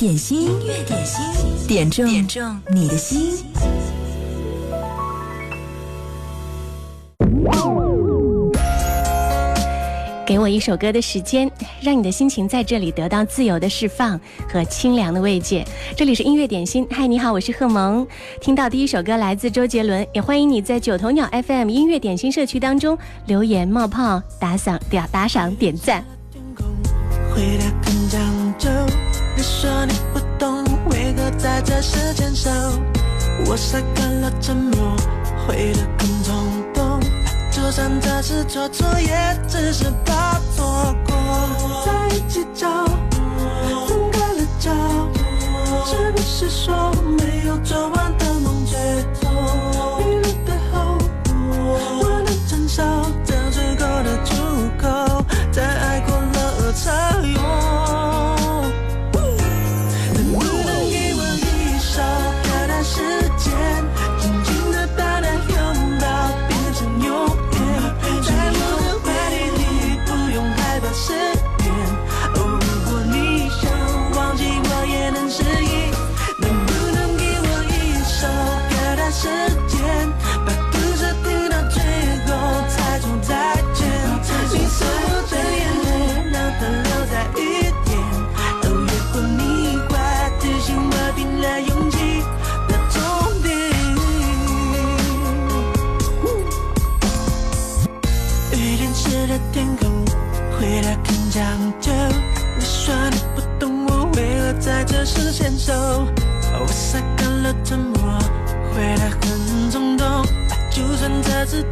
点心，音乐点心，点中点中你的心。给我一首歌的时间，让你的心情在这里得到自由的释放和清凉的慰藉。这里是音乐点心，嗨，你好，我是贺萌。听到第一首歌来自周杰伦，也欢迎你在九头鸟 FM 音乐点心社区当中留言冒泡、打赏、打打赏、点赞。回你说你不懂为何在这时牵手，我晒干了沉默，回得更冲动。就算这次做错，也只是怕错过。在一起找，分开了找，是不是说没有做完的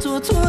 做错，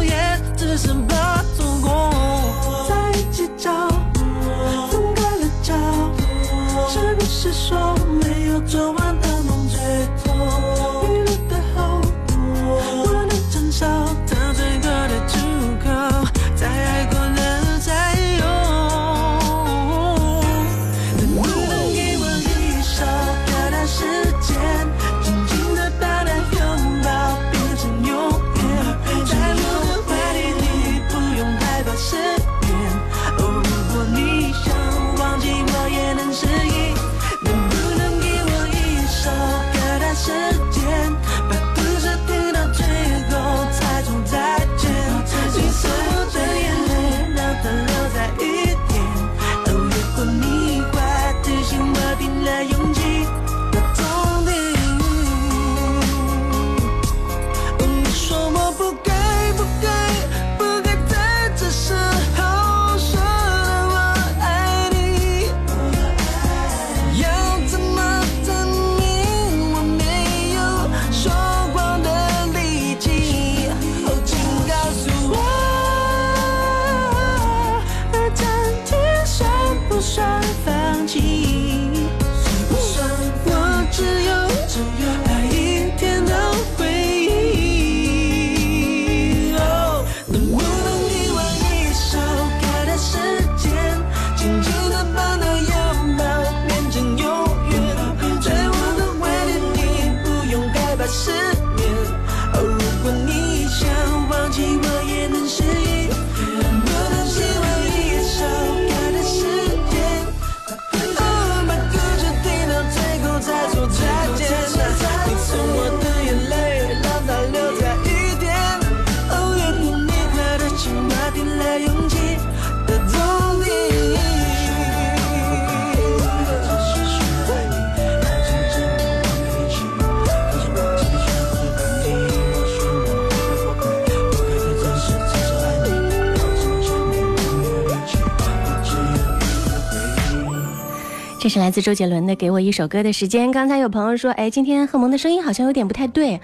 来自周杰伦的《给我一首歌的时间》。刚才有朋友说，哎，今天贺萌的声音好像有点不太对，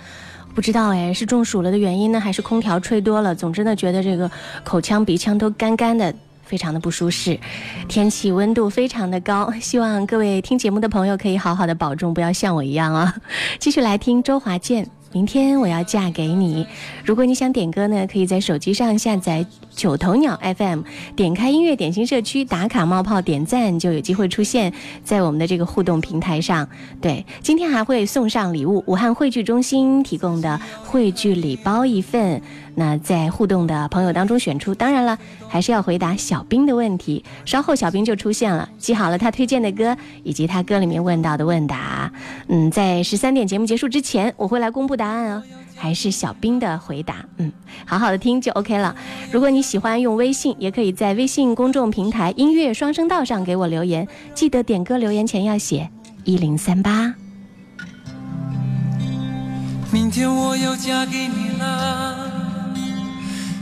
不知道哎，是中暑了的原因呢，还是空调吹多了？总之呢，觉得这个口腔、鼻腔都干干的，非常的不舒适。天气温度非常的高，希望各位听节目的朋友可以好好的保重，不要像我一样啊。继续来听周华健。明天我要嫁给你。如果你想点歌呢，可以在手机上下载九头鸟 FM，点开音乐点心社区打卡冒泡点赞，就有机会出现在我们的这个互动平台上。对，今天还会送上礼物，武汉汇聚中心提供的汇聚礼包一份。那在互动的朋友当中选出，当然了，还是要回答小兵的问题。稍后小兵就出现了，记好了他推荐的歌以及他歌里面问到的问答。嗯，在十三点节目结束之前，我会来公布答案哦。还是小兵的回答，嗯，好好的听就 OK 了。如果你喜欢用微信，也可以在微信公众平台音乐双声道上给我留言，记得点歌留言前要写一零三八。明天我要嫁给你了。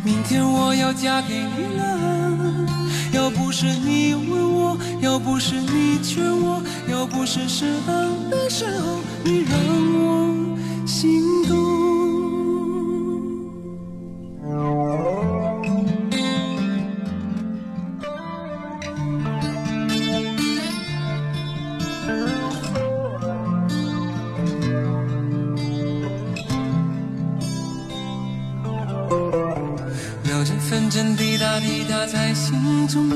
明天我要嫁给你了，要不是你问我，要不是你劝我，要不是适当的时候你让我心中秒针、分针，滴答滴答在心中。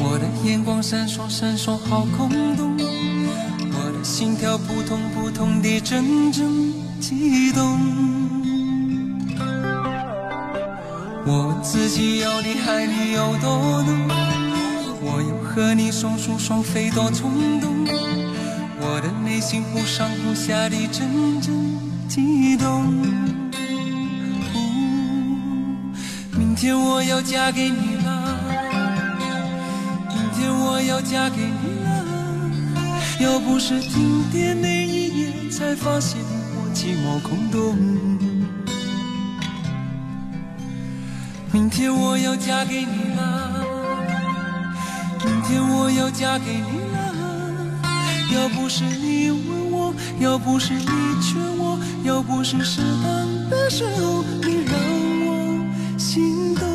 我的眼光闪烁闪烁，好空洞。心跳扑通扑通地阵阵悸动。我自己要离开你有多浓，我又和你双宿双飞多冲动。我的内心忽上忽下地阵阵悸动。明天我要嫁给你了，明天我要嫁给你。要不是停电那一夜，才发现我寂寞空洞。明天我要嫁给你了，明天我要嫁给你了。要不是你问我，要不是你劝我，要不是适当的时候你让我。心动。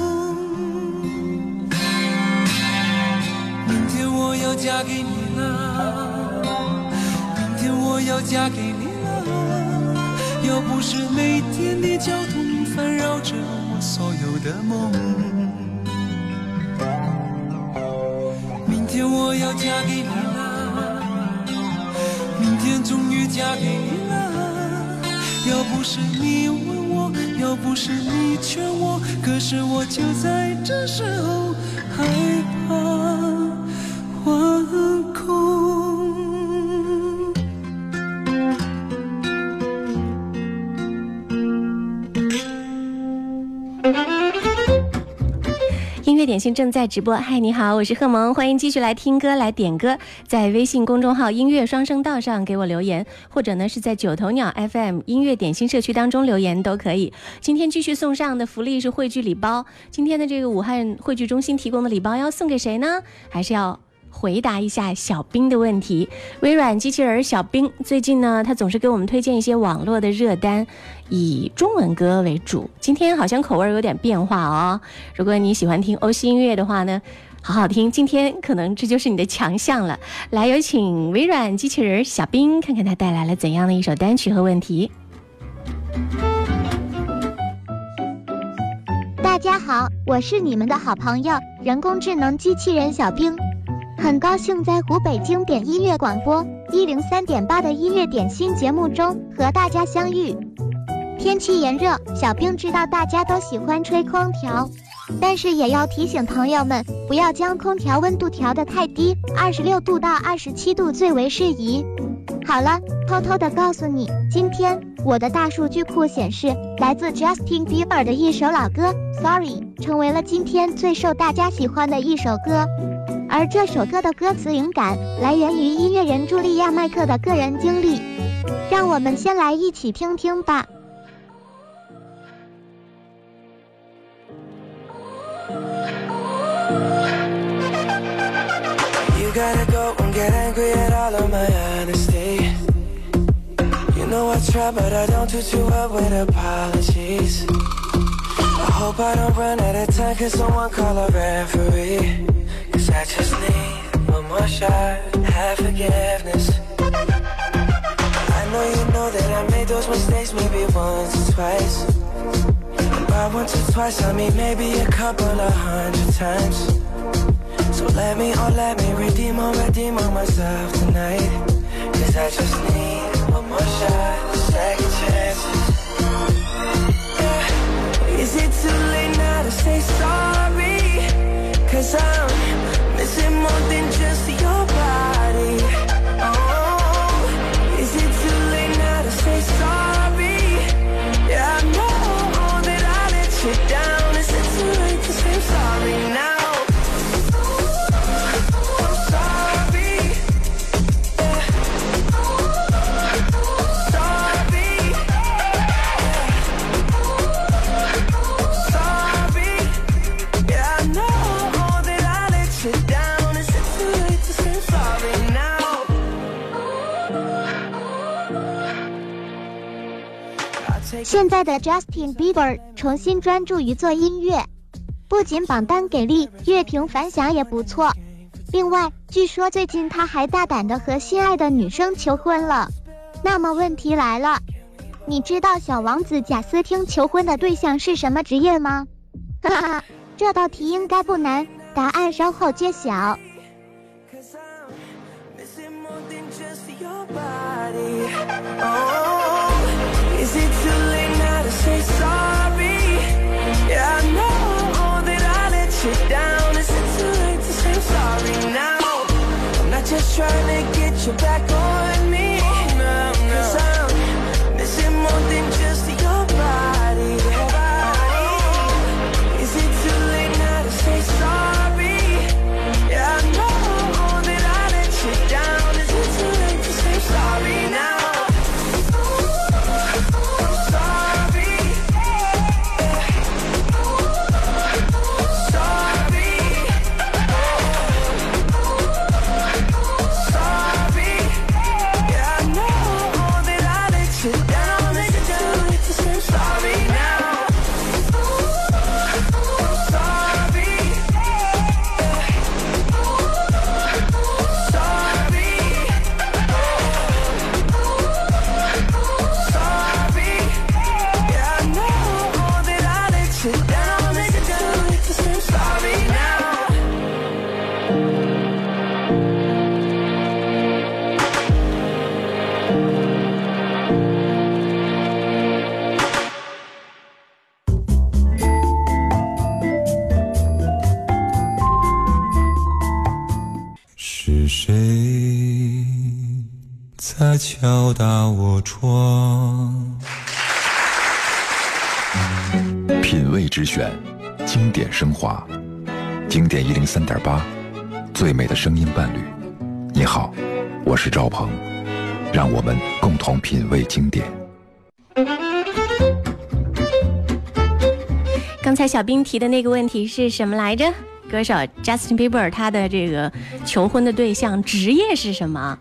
明天我要嫁给你了，我要嫁给你了。要不是每天的交通烦扰着我所有的梦，明天我要嫁给你了，明天终于嫁给你了。要不是你问我，要不是你劝我。可是我就在这时候害正在直播，嗨，你好，我是贺萌，欢迎继续来听歌来点歌，在微信公众号音乐双声道上给我留言，或者呢是在九头鸟 FM 音乐点心社区当中留言都可以。今天继续送上的福利是汇聚礼包，今天的这个武汉汇聚中心提供的礼包要送给谁呢？还是要？回答一下小兵的问题。微软机器人小兵最近呢，他总是给我们推荐一些网络的热单，以中文歌为主。今天好像口味有点变化哦。如果你喜欢听欧西音乐的话呢，好好听。今天可能这就是你的强项了。来，有请微软机器人小兵，看看他带来了怎样的一首单曲和问题。大家好，我是你们的好朋友人工智能机器人小兵。很高兴在湖北经典音乐广播一零三点八的音乐点心节目中和大家相遇。天气炎热，小兵知道大家都喜欢吹空调，但是也要提醒朋友们不要将空调温度调得太低，二十六度到二十七度最为适宜。好了，偷偷的告诉你，今天我的大数据库显示，来自 Justin Bieber 的一首老歌《Sorry》成为了今天最受大家喜欢的一首歌。而这首歌的歌词灵感来源于音乐人茱莉亚·麦克的个人经历，让我们先来一起听听吧。I just need one more shot, have forgiveness. I know you know that I made those mistakes maybe once or twice. cry once or twice, I mean maybe a couple of hundred times. So let me, oh let me redeem or redeem on myself tonight. Cause I just need one more shot, second chances. Is it too late now to say sorry? Cause I'm more than just your 现在的 Justin Bieber 重新专注于做音乐，不仅榜单给力，乐评反响也不错。另外，据说最近他还大胆的和心爱的女生求婚了。那么问题来了，你知道小王子贾斯汀求婚的对象是什么职业吗？哈哈，这道题应该不难，答案稍后揭晓。Say sorry? Yeah, I know that I let you down. Is it too late to say sorry now? I'm not just trying to get you back on me. Cause I'm missing more than 敲打我窗？”品味之选，经典升华，经典一零三点八，最美的声音伴侣。你好，我是赵鹏，让我们共同品味经典。刚才小兵提的那个问题是什么来着？歌手 Justin Bieber 他的这个求婚的对象职业是什么？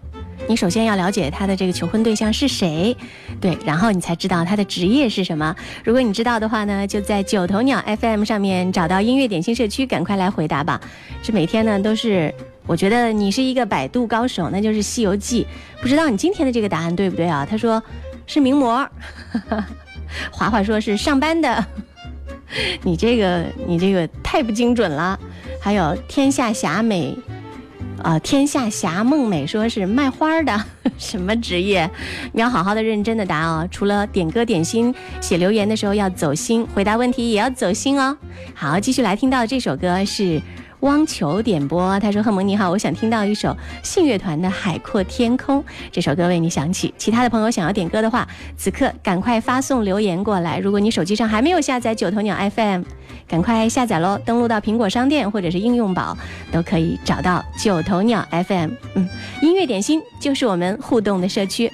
你首先要了解他的这个求婚对象是谁，对，然后你才知道他的职业是什么。如果你知道的话呢，就在九头鸟 FM 上面找到音乐点心社区，赶快来回答吧。这每天呢都是，我觉得你是一个百度高手，那就是《西游记》。不知道你今天的这个答案对不对啊？他说是名模，华华说是上班的。你这个你这个太不精准了。还有天下侠美，啊、天下侠梦美说是卖花的，什么职业？你要好好的认真的答哦。除了点歌点心，写留言的时候要走心，回答问题也要走心哦。好，继续来听到这首歌是。汪球点播，他说：“贺蒙你好，我想听到一首信乐团的《海阔天空》，这首歌为你响起。其他的朋友想要点歌的话，此刻赶快发送留言过来。如果你手机上还没有下载九头鸟 FM，赶快下载喽！登录到苹果商店或者是应用宝，都可以找到九头鸟 FM。嗯，音乐点心就是我们互动的社区。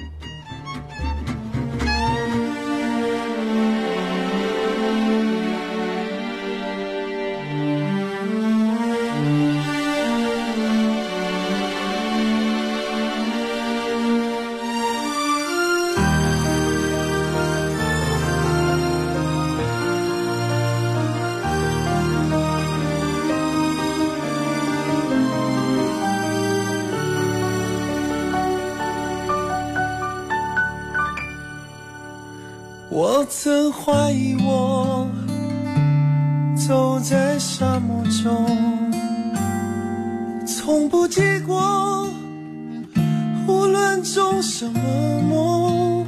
什么梦，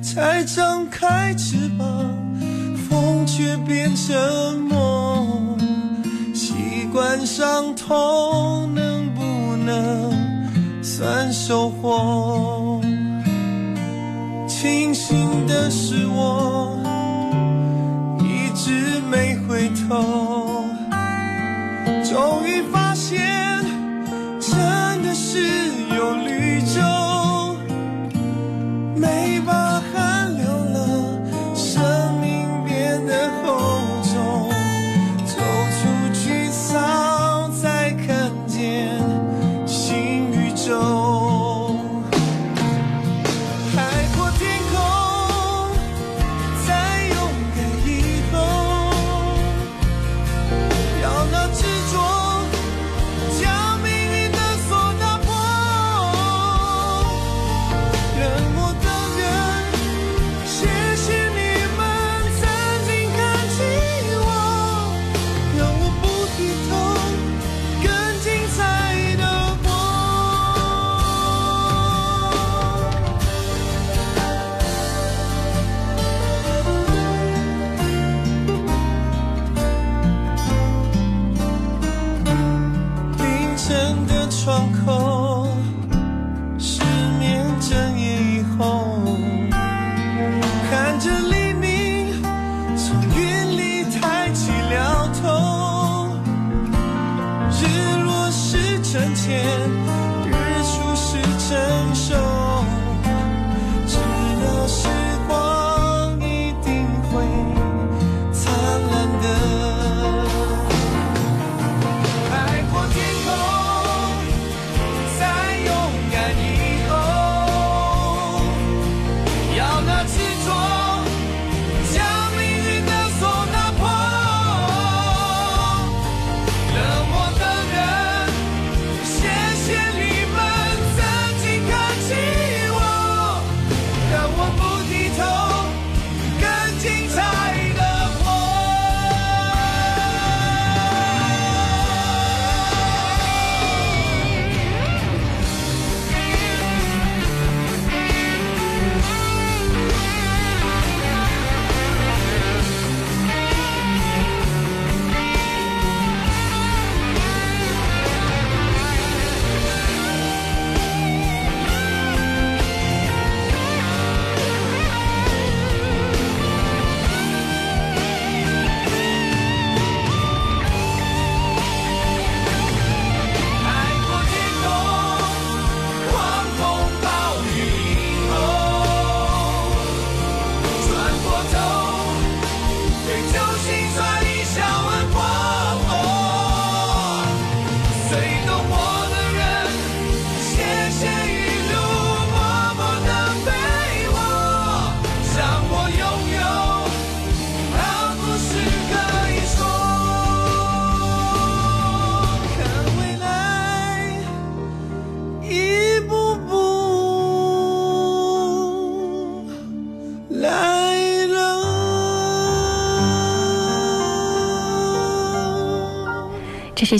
才张开翅膀，风却变成梦。习惯伤痛，能不能算收获？庆幸的是我一。直没回头，是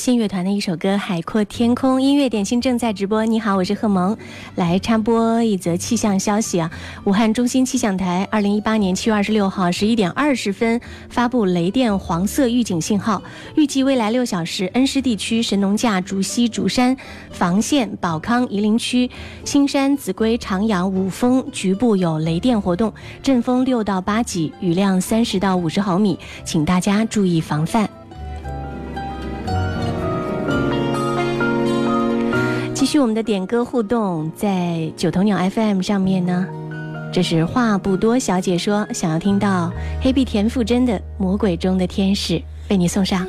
信乐团的一首歌《海阔天空》，音乐点心正在直播。你好，我是贺萌，来插播一则气象消息啊！武汉中心气象台二零一八年七月二十六号十一点二十分发布雷电黄色预警信号，预计未来六小时，恩施地区神农架、竹溪、竹山、房县、保康、夷陵区、青山、秭归、长阳、五峰局部有雷电活动，阵风六到八级，雨量三十到五十毫米，请大家注意防范。续我们的点歌互动，在九头鸟 FM 上面呢，这是话不多小姐说想要听到黑碧田馥甄的《魔鬼中的天使》，为你送上。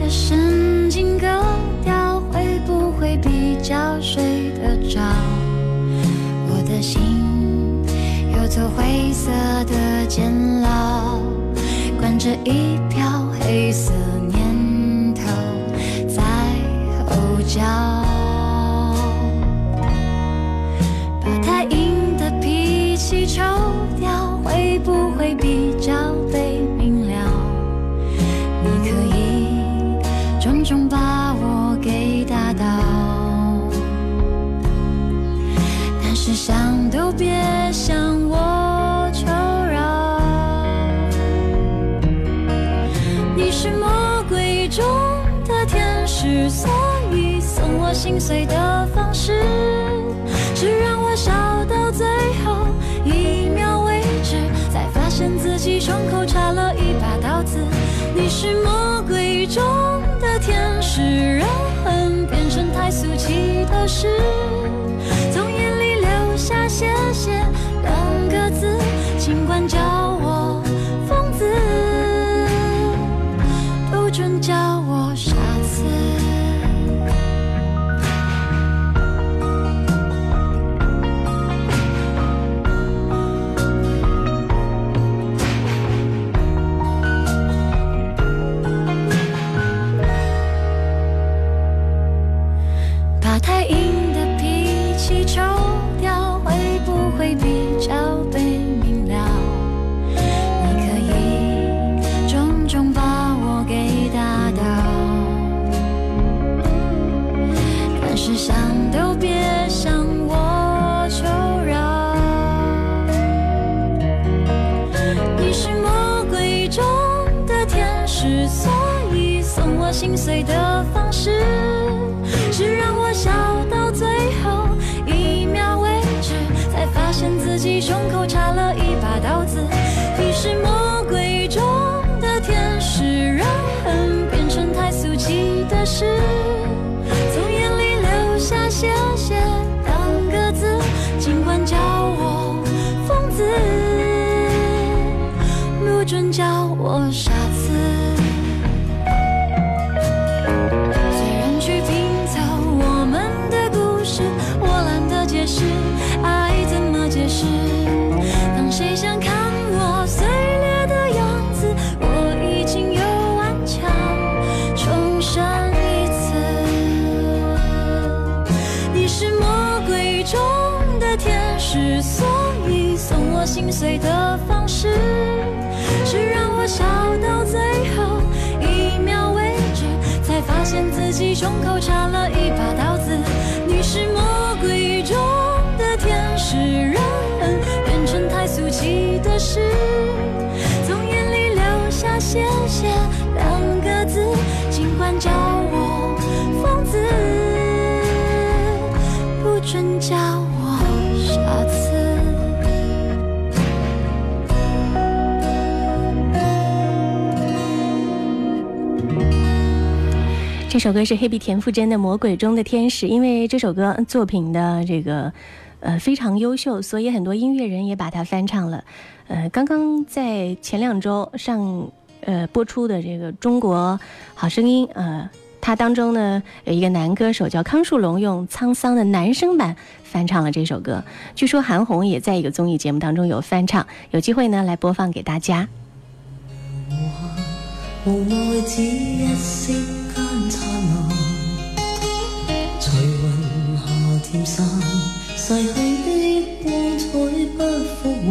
的神经割掉，会不会比较睡得着？我的心有座灰色的监牢，关着一瓢黑色念头在后脚。不会比较被明了。你可以重重把我给打倒。但是想都别想我求饶。你是魔鬼中的天使所以送我心碎的方式。爱俗气的事，从眼里流下谢谢两个字，尽管送我碎的方式，是让我笑到最后一秒为止，才发现自己胸口插了一把刀子。你是魔鬼中的天使，让恨变成太俗气的事，从眼里流下谢谢两个字，尽管叫我疯子，不准叫这首歌是黑碧田馥甄的《魔鬼中的天使》，因为这首歌作品的这个呃非常优秀，所以很多音乐人也把它翻唱了。呃，刚刚在前两周上呃播出的这个《中国好声音》呃，它当中呢有一个男歌手叫康树龙，用沧桑的男声版翻唱了这首歌。据说韩红也在一个综艺节目当中有翻唱，有机会呢来播放给大家。灿烂，随云下渐散，逝去的光彩不复还。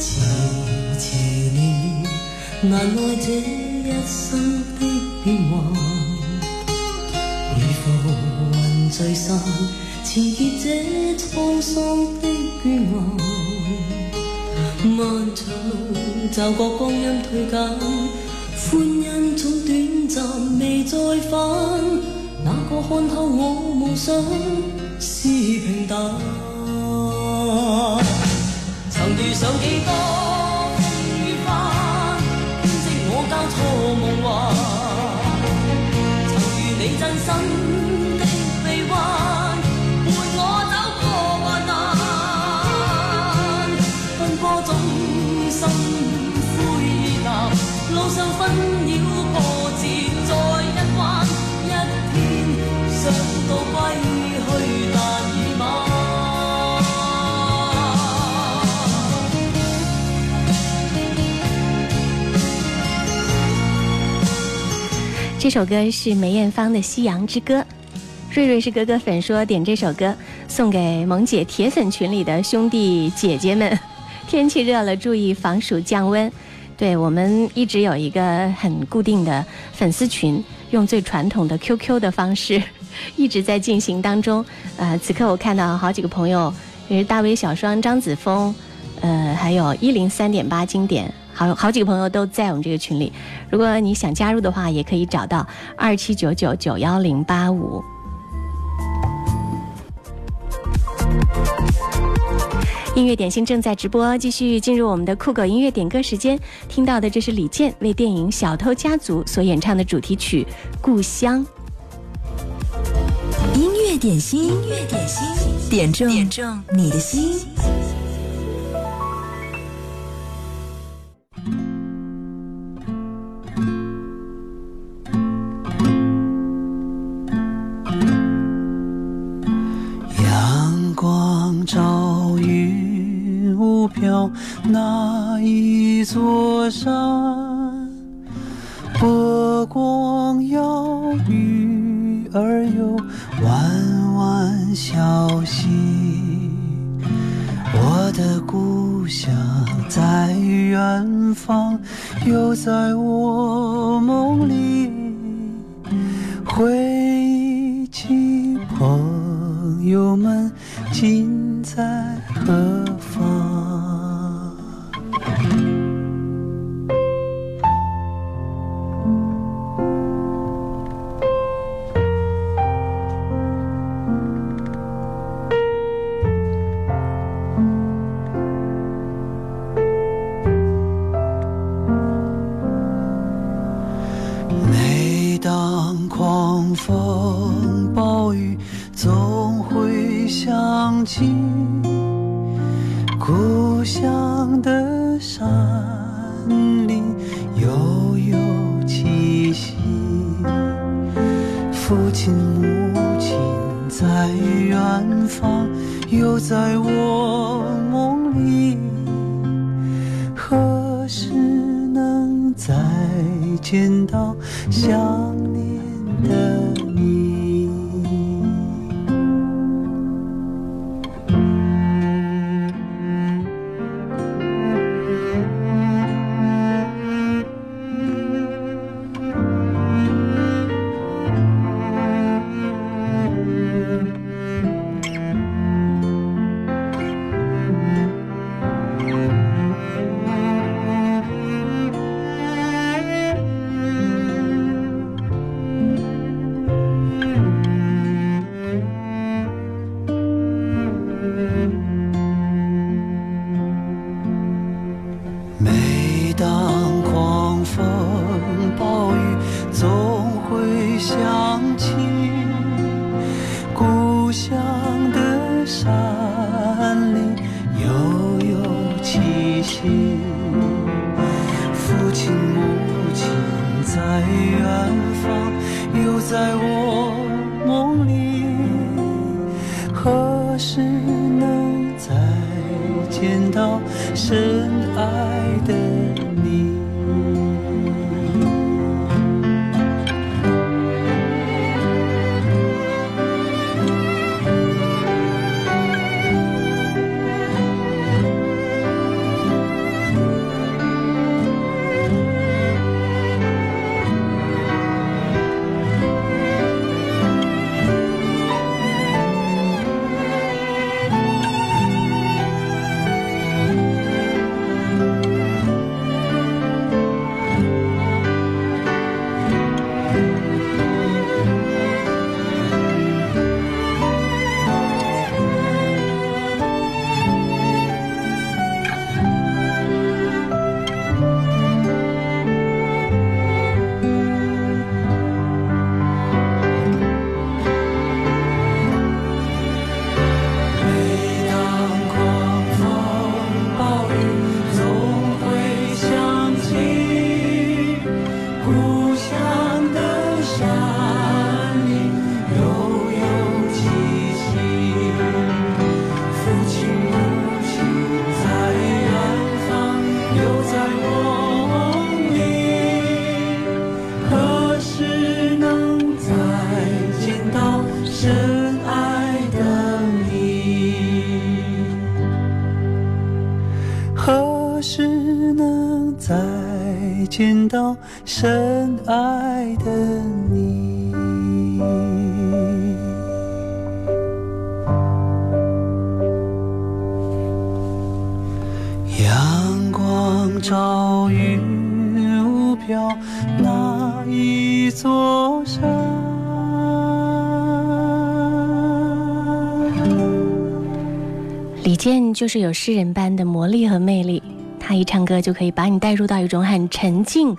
迟迟年年，难耐这一生的变幻。如浮云聚散，缠结这沧桑的倦顏。漫長路，驟覺光阴退减，欢欣总短暂，未再返。哪个看透我梦想是平淡？曾遇上几多风雨翻，编织我交错梦幻。曾遇你真心这首歌是梅艳芳的《夕阳之歌》，瑞瑞是哥哥粉，说点这首歌送给萌姐铁粉群里的兄弟姐姐们。天气热了，注意防暑降温。对我们一直有一个很固定的粉丝群，用最传统的 QQ 的方式 一直在进行当中。呃，此刻我看到好几个朋友，也是大威、小双、张子枫，呃，还有一零三点八经典，好好几个朋友都在我们这个群里。如果你想加入的话，也可以找到二七九九九幺零八五。音乐点心正在直播，继续进入我们的酷狗音乐点歌时间。听到的这是李健为电影《小偷家族》所演唱的主题曲《故乡》。音乐点心，音乐点心，点中点中你的心。座山，波光摇，鱼儿游，弯弯小溪。我的故乡在远方，又在我见到想念的朝云雾飘，那一座山。李健就是有诗人般的魔力和魅力，他一唱歌就可以把你带入到一种很沉静、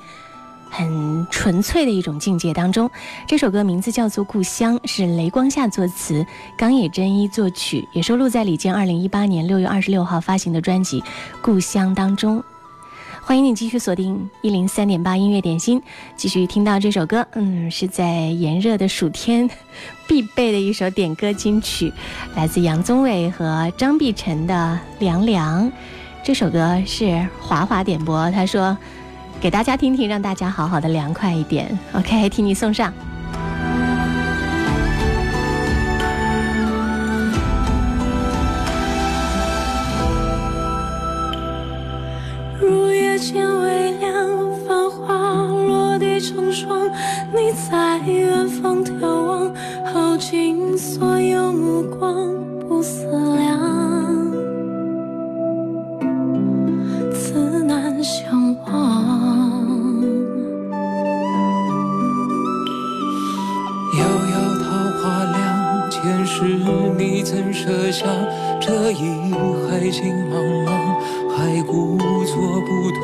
很纯粹的一种境界当中。这首歌名字叫做《故乡》，是雷光夏作词，冈野真一作曲，也收录在李健二零一八年六月二十六号发行的专辑《故乡》当中。欢迎你继续锁定一零三点八音乐点心，继续听到这首歌。嗯，是在炎热的暑天 必备的一首点歌金曲，来自杨宗纬和张碧晨的《凉凉》。这首歌是华华点播，他说给大家听听，让大家好好的凉快一点。OK，替你送上。成双。你在远方眺望，耗尽所有目光，不思量，自难相忘。遥遥桃花凉，前世你怎舍下这一海情茫茫？还故作不痛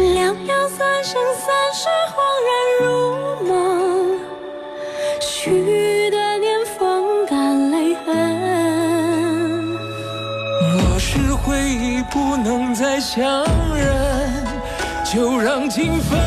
凉凉三生三世，恍然如梦，许的年风干泪痕。若是回忆不能再相认，就让情分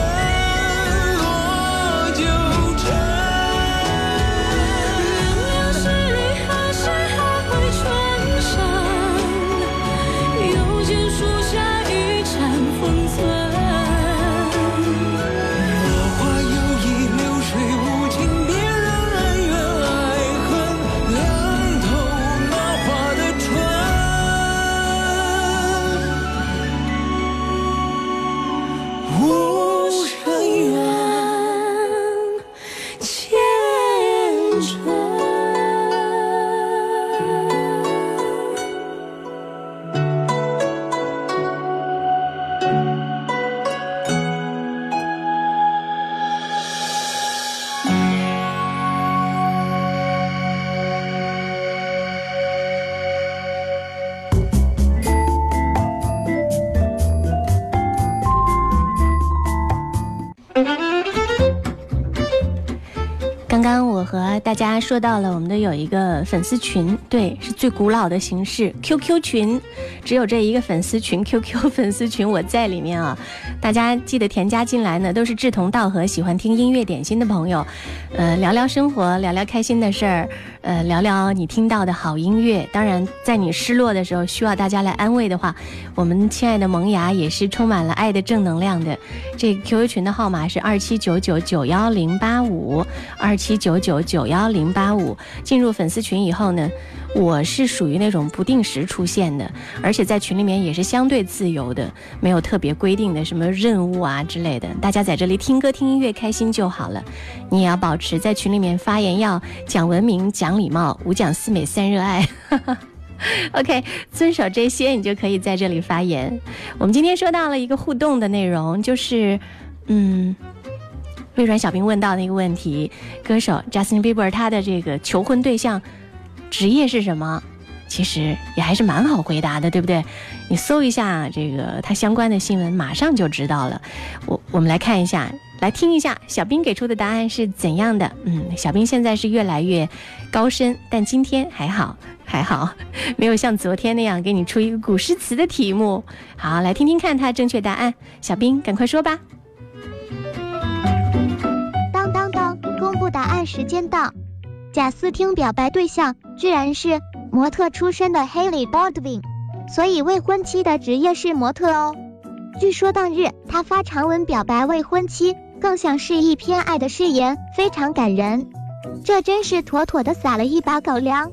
说到了，我们的有一个粉丝群，对，是最古老的形式 QQ 群，只有这一个粉丝群 QQ 粉丝群，我在里面啊，大家记得添加进来呢，都是志同道合、喜欢听音乐点心的朋友，呃，聊聊生活，聊聊开心的事儿。呃，聊聊你听到的好音乐。当然，在你失落的时候，需要大家来安慰的话，我们亲爱的萌芽也是充满了爱的正能量的。这 QQ 群的号码是二七九九九幺零八五，二七九九九幺零八五。进入粉丝群以后呢？我是属于那种不定时出现的，而而且在群里面也是相对自由的，没有特别规定的什么任务啊之类的。大家在这里听歌听音乐开心就好了。你也要保持在群里面发言要讲文明、讲礼貌、五讲四美三热爱。OK，遵守这些，你就可以在这里发言。我们今天说到了一个互动的内容，就是嗯，微软小兵问到的一个问题：歌手 Justin Bieber 他的这个求婚对象。职业是什么？其实也还是蛮好回答的，对不对？你搜一下这个他相关的新闻，马上就知道了。我我们来看一下，来听一下小兵给出的答案是怎样的。嗯，小兵现在是越来越高深，但今天还好还好，没有像昨天那样给你出一个古诗词的题目。好，来听听看他正确答案。小兵，赶快说吧。当当当，公布答案时间到。贾斯汀表白对象居然是模特出身的 Haley Baldwin，所以未婚妻的职业是模特哦。据说当日他发长文表白未婚妻，更像是一篇爱的誓言，非常感人。这真是妥妥的撒了一把狗粮。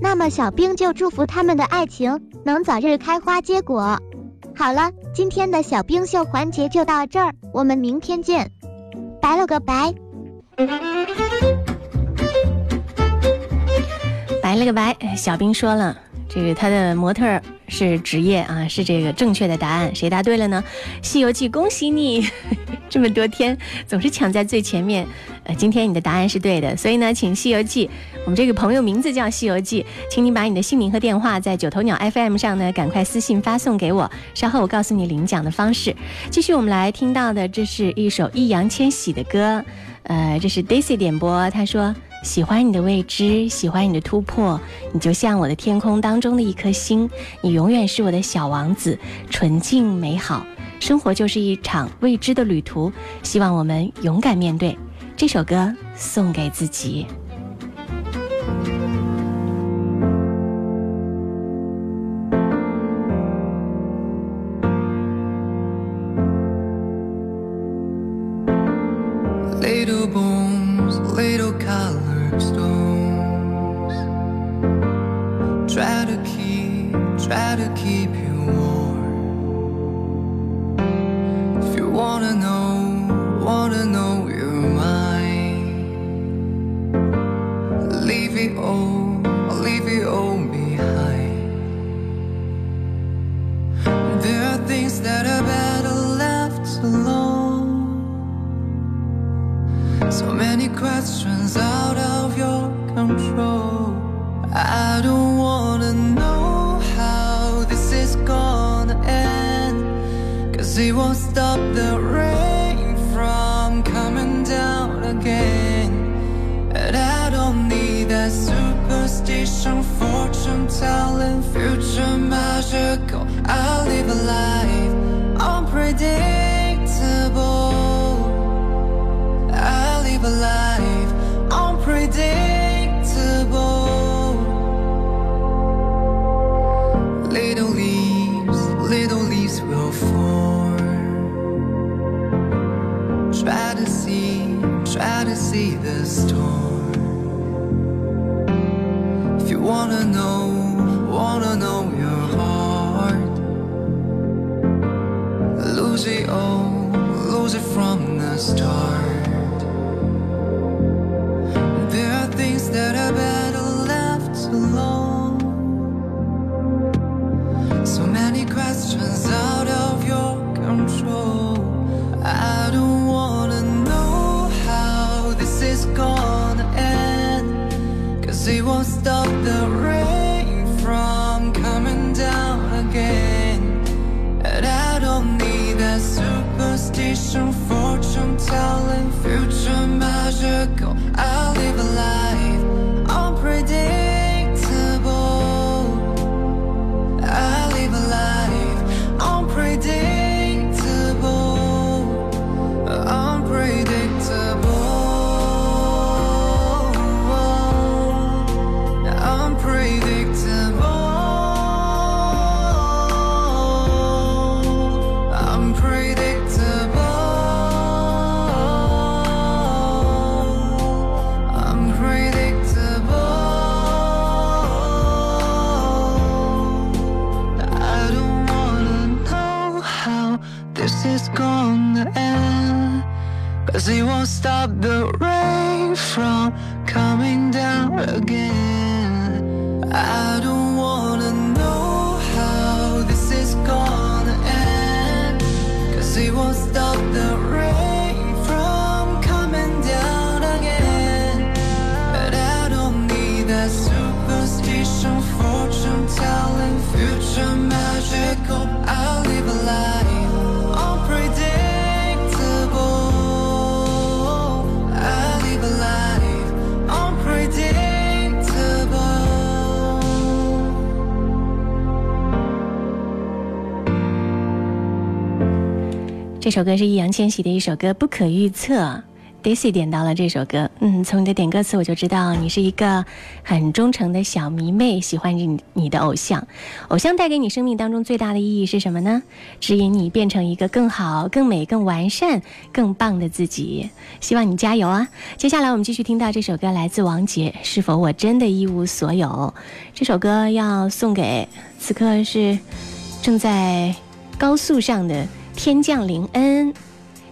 那么小兵就祝福他们的爱情能早日开花结果。好了，今天的小冰秀环节就到这儿，我们明天见，拜了个拜。来了个白，小兵说了，这个他的模特是职业啊，是这个正确的答案。谁答对了呢？西游记，恭喜你！这么多天总是抢在最前面，呃，今天你的答案是对的，所以呢，请西游记，我们这个朋友名字叫西游记，请你把你的姓名和电话在九头鸟 FM 上呢，赶快私信发送给我，稍后我告诉你领奖的方式。继续，我们来听到的，这是一首易烊千玺的歌，呃，这是 Daisy 点播，他说。喜欢你的未知，喜欢你的突破，你就像我的天空当中的一颗星，你永远是我的小王子，纯净美好。生活就是一场未知的旅途，希望我们勇敢面对。这首歌送给自己。the rain. Stop the 首歌是易烊千玺的一首歌《不可预测》。Daisy 点到了这首歌，嗯，从你的点歌词我就知道你是一个很忠诚的小迷妹，喜欢你你的偶像。偶像带给你生命当中最大的意义是什么呢？指引你变成一个更好、更美、更完善、更棒的自己。希望你加油啊！接下来我们继续听到这首歌，来自王杰，《是否我真的一无所有》。这首歌要送给此刻是正在高速上的天降林恩。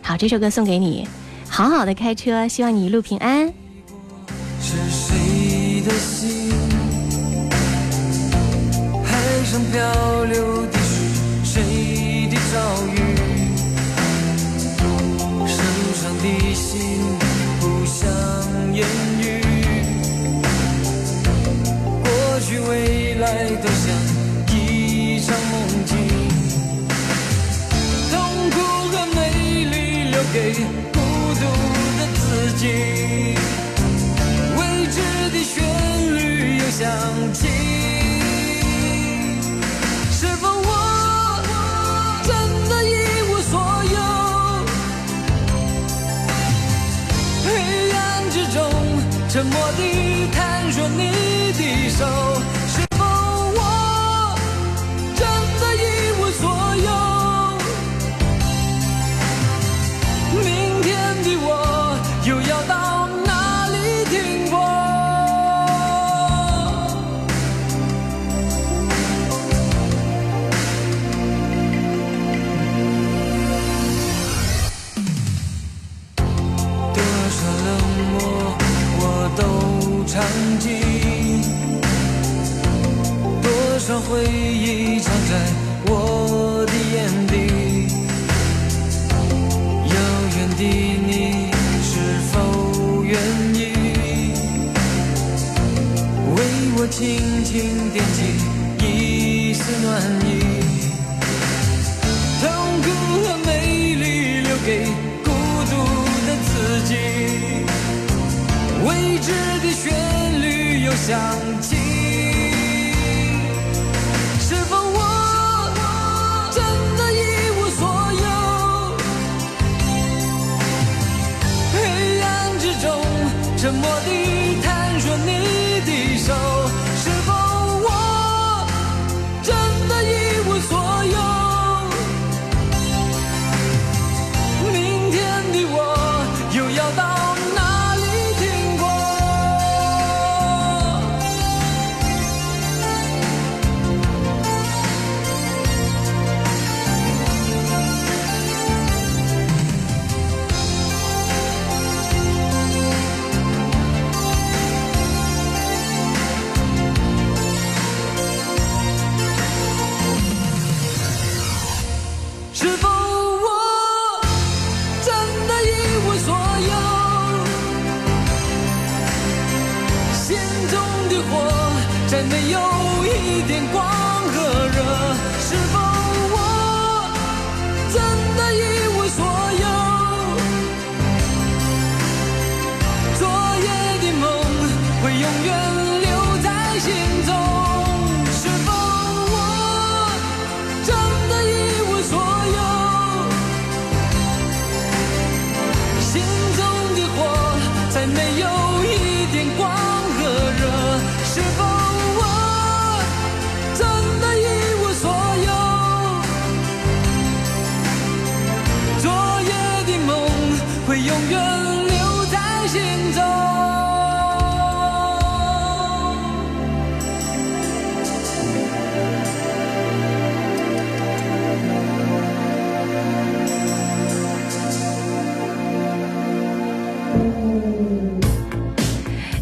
好，这首歌送给你。好好的开车，希望你一路平安。是谁的心？海上漂流的是谁的遭遇？手上的心不想言语，过去未来都像给孤独的自己。未知的旋律又响起，是否我真的一无所有？黑暗之中，沉默地探索你的手，回忆藏在我的眼底。遥远的你是否愿意为我轻轻点起一丝暖意？痛苦和美丽留给孤独的自己，未知的旋律又响起。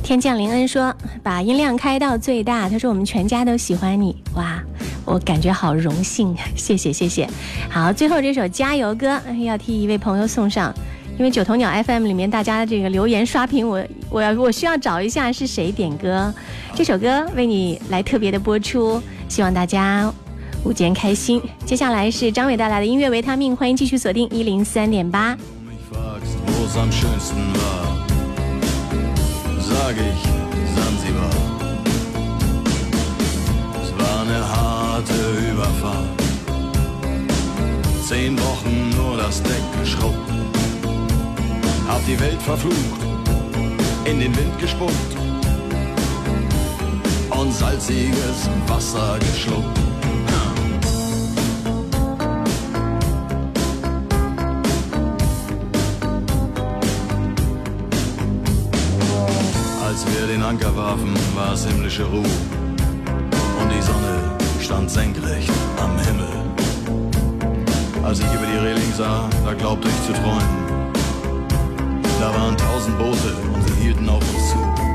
天降临恩说：“把音量开到最大。”他说：“我们全家都喜欢你。”哇，我感觉好荣幸，谢谢谢谢。好，最后这首加油歌要替一位朋友送上，因为九头鸟 FM 里面大家这个留言刷屏，我我要我需要找一下是谁点歌，这首歌为你来特别的播出，希望大家午间开心。接下来是张伟带来的音乐维他命，欢迎继续锁定一零三点八。Sag ich Sansibar. Es war eine harte Überfahrt, zehn Wochen nur das Deck geschrubbt, hab die Welt verflucht, in den Wind gespuckt und salziges Wasser geschluckt. Wir den Anker warfen, war es himmlische Ruhe. Und die Sonne stand senkrecht am Himmel. Als ich über die Reling sah, da glaubte ich zu träumen. Da waren tausend Boote und sie hielten auf uns zu.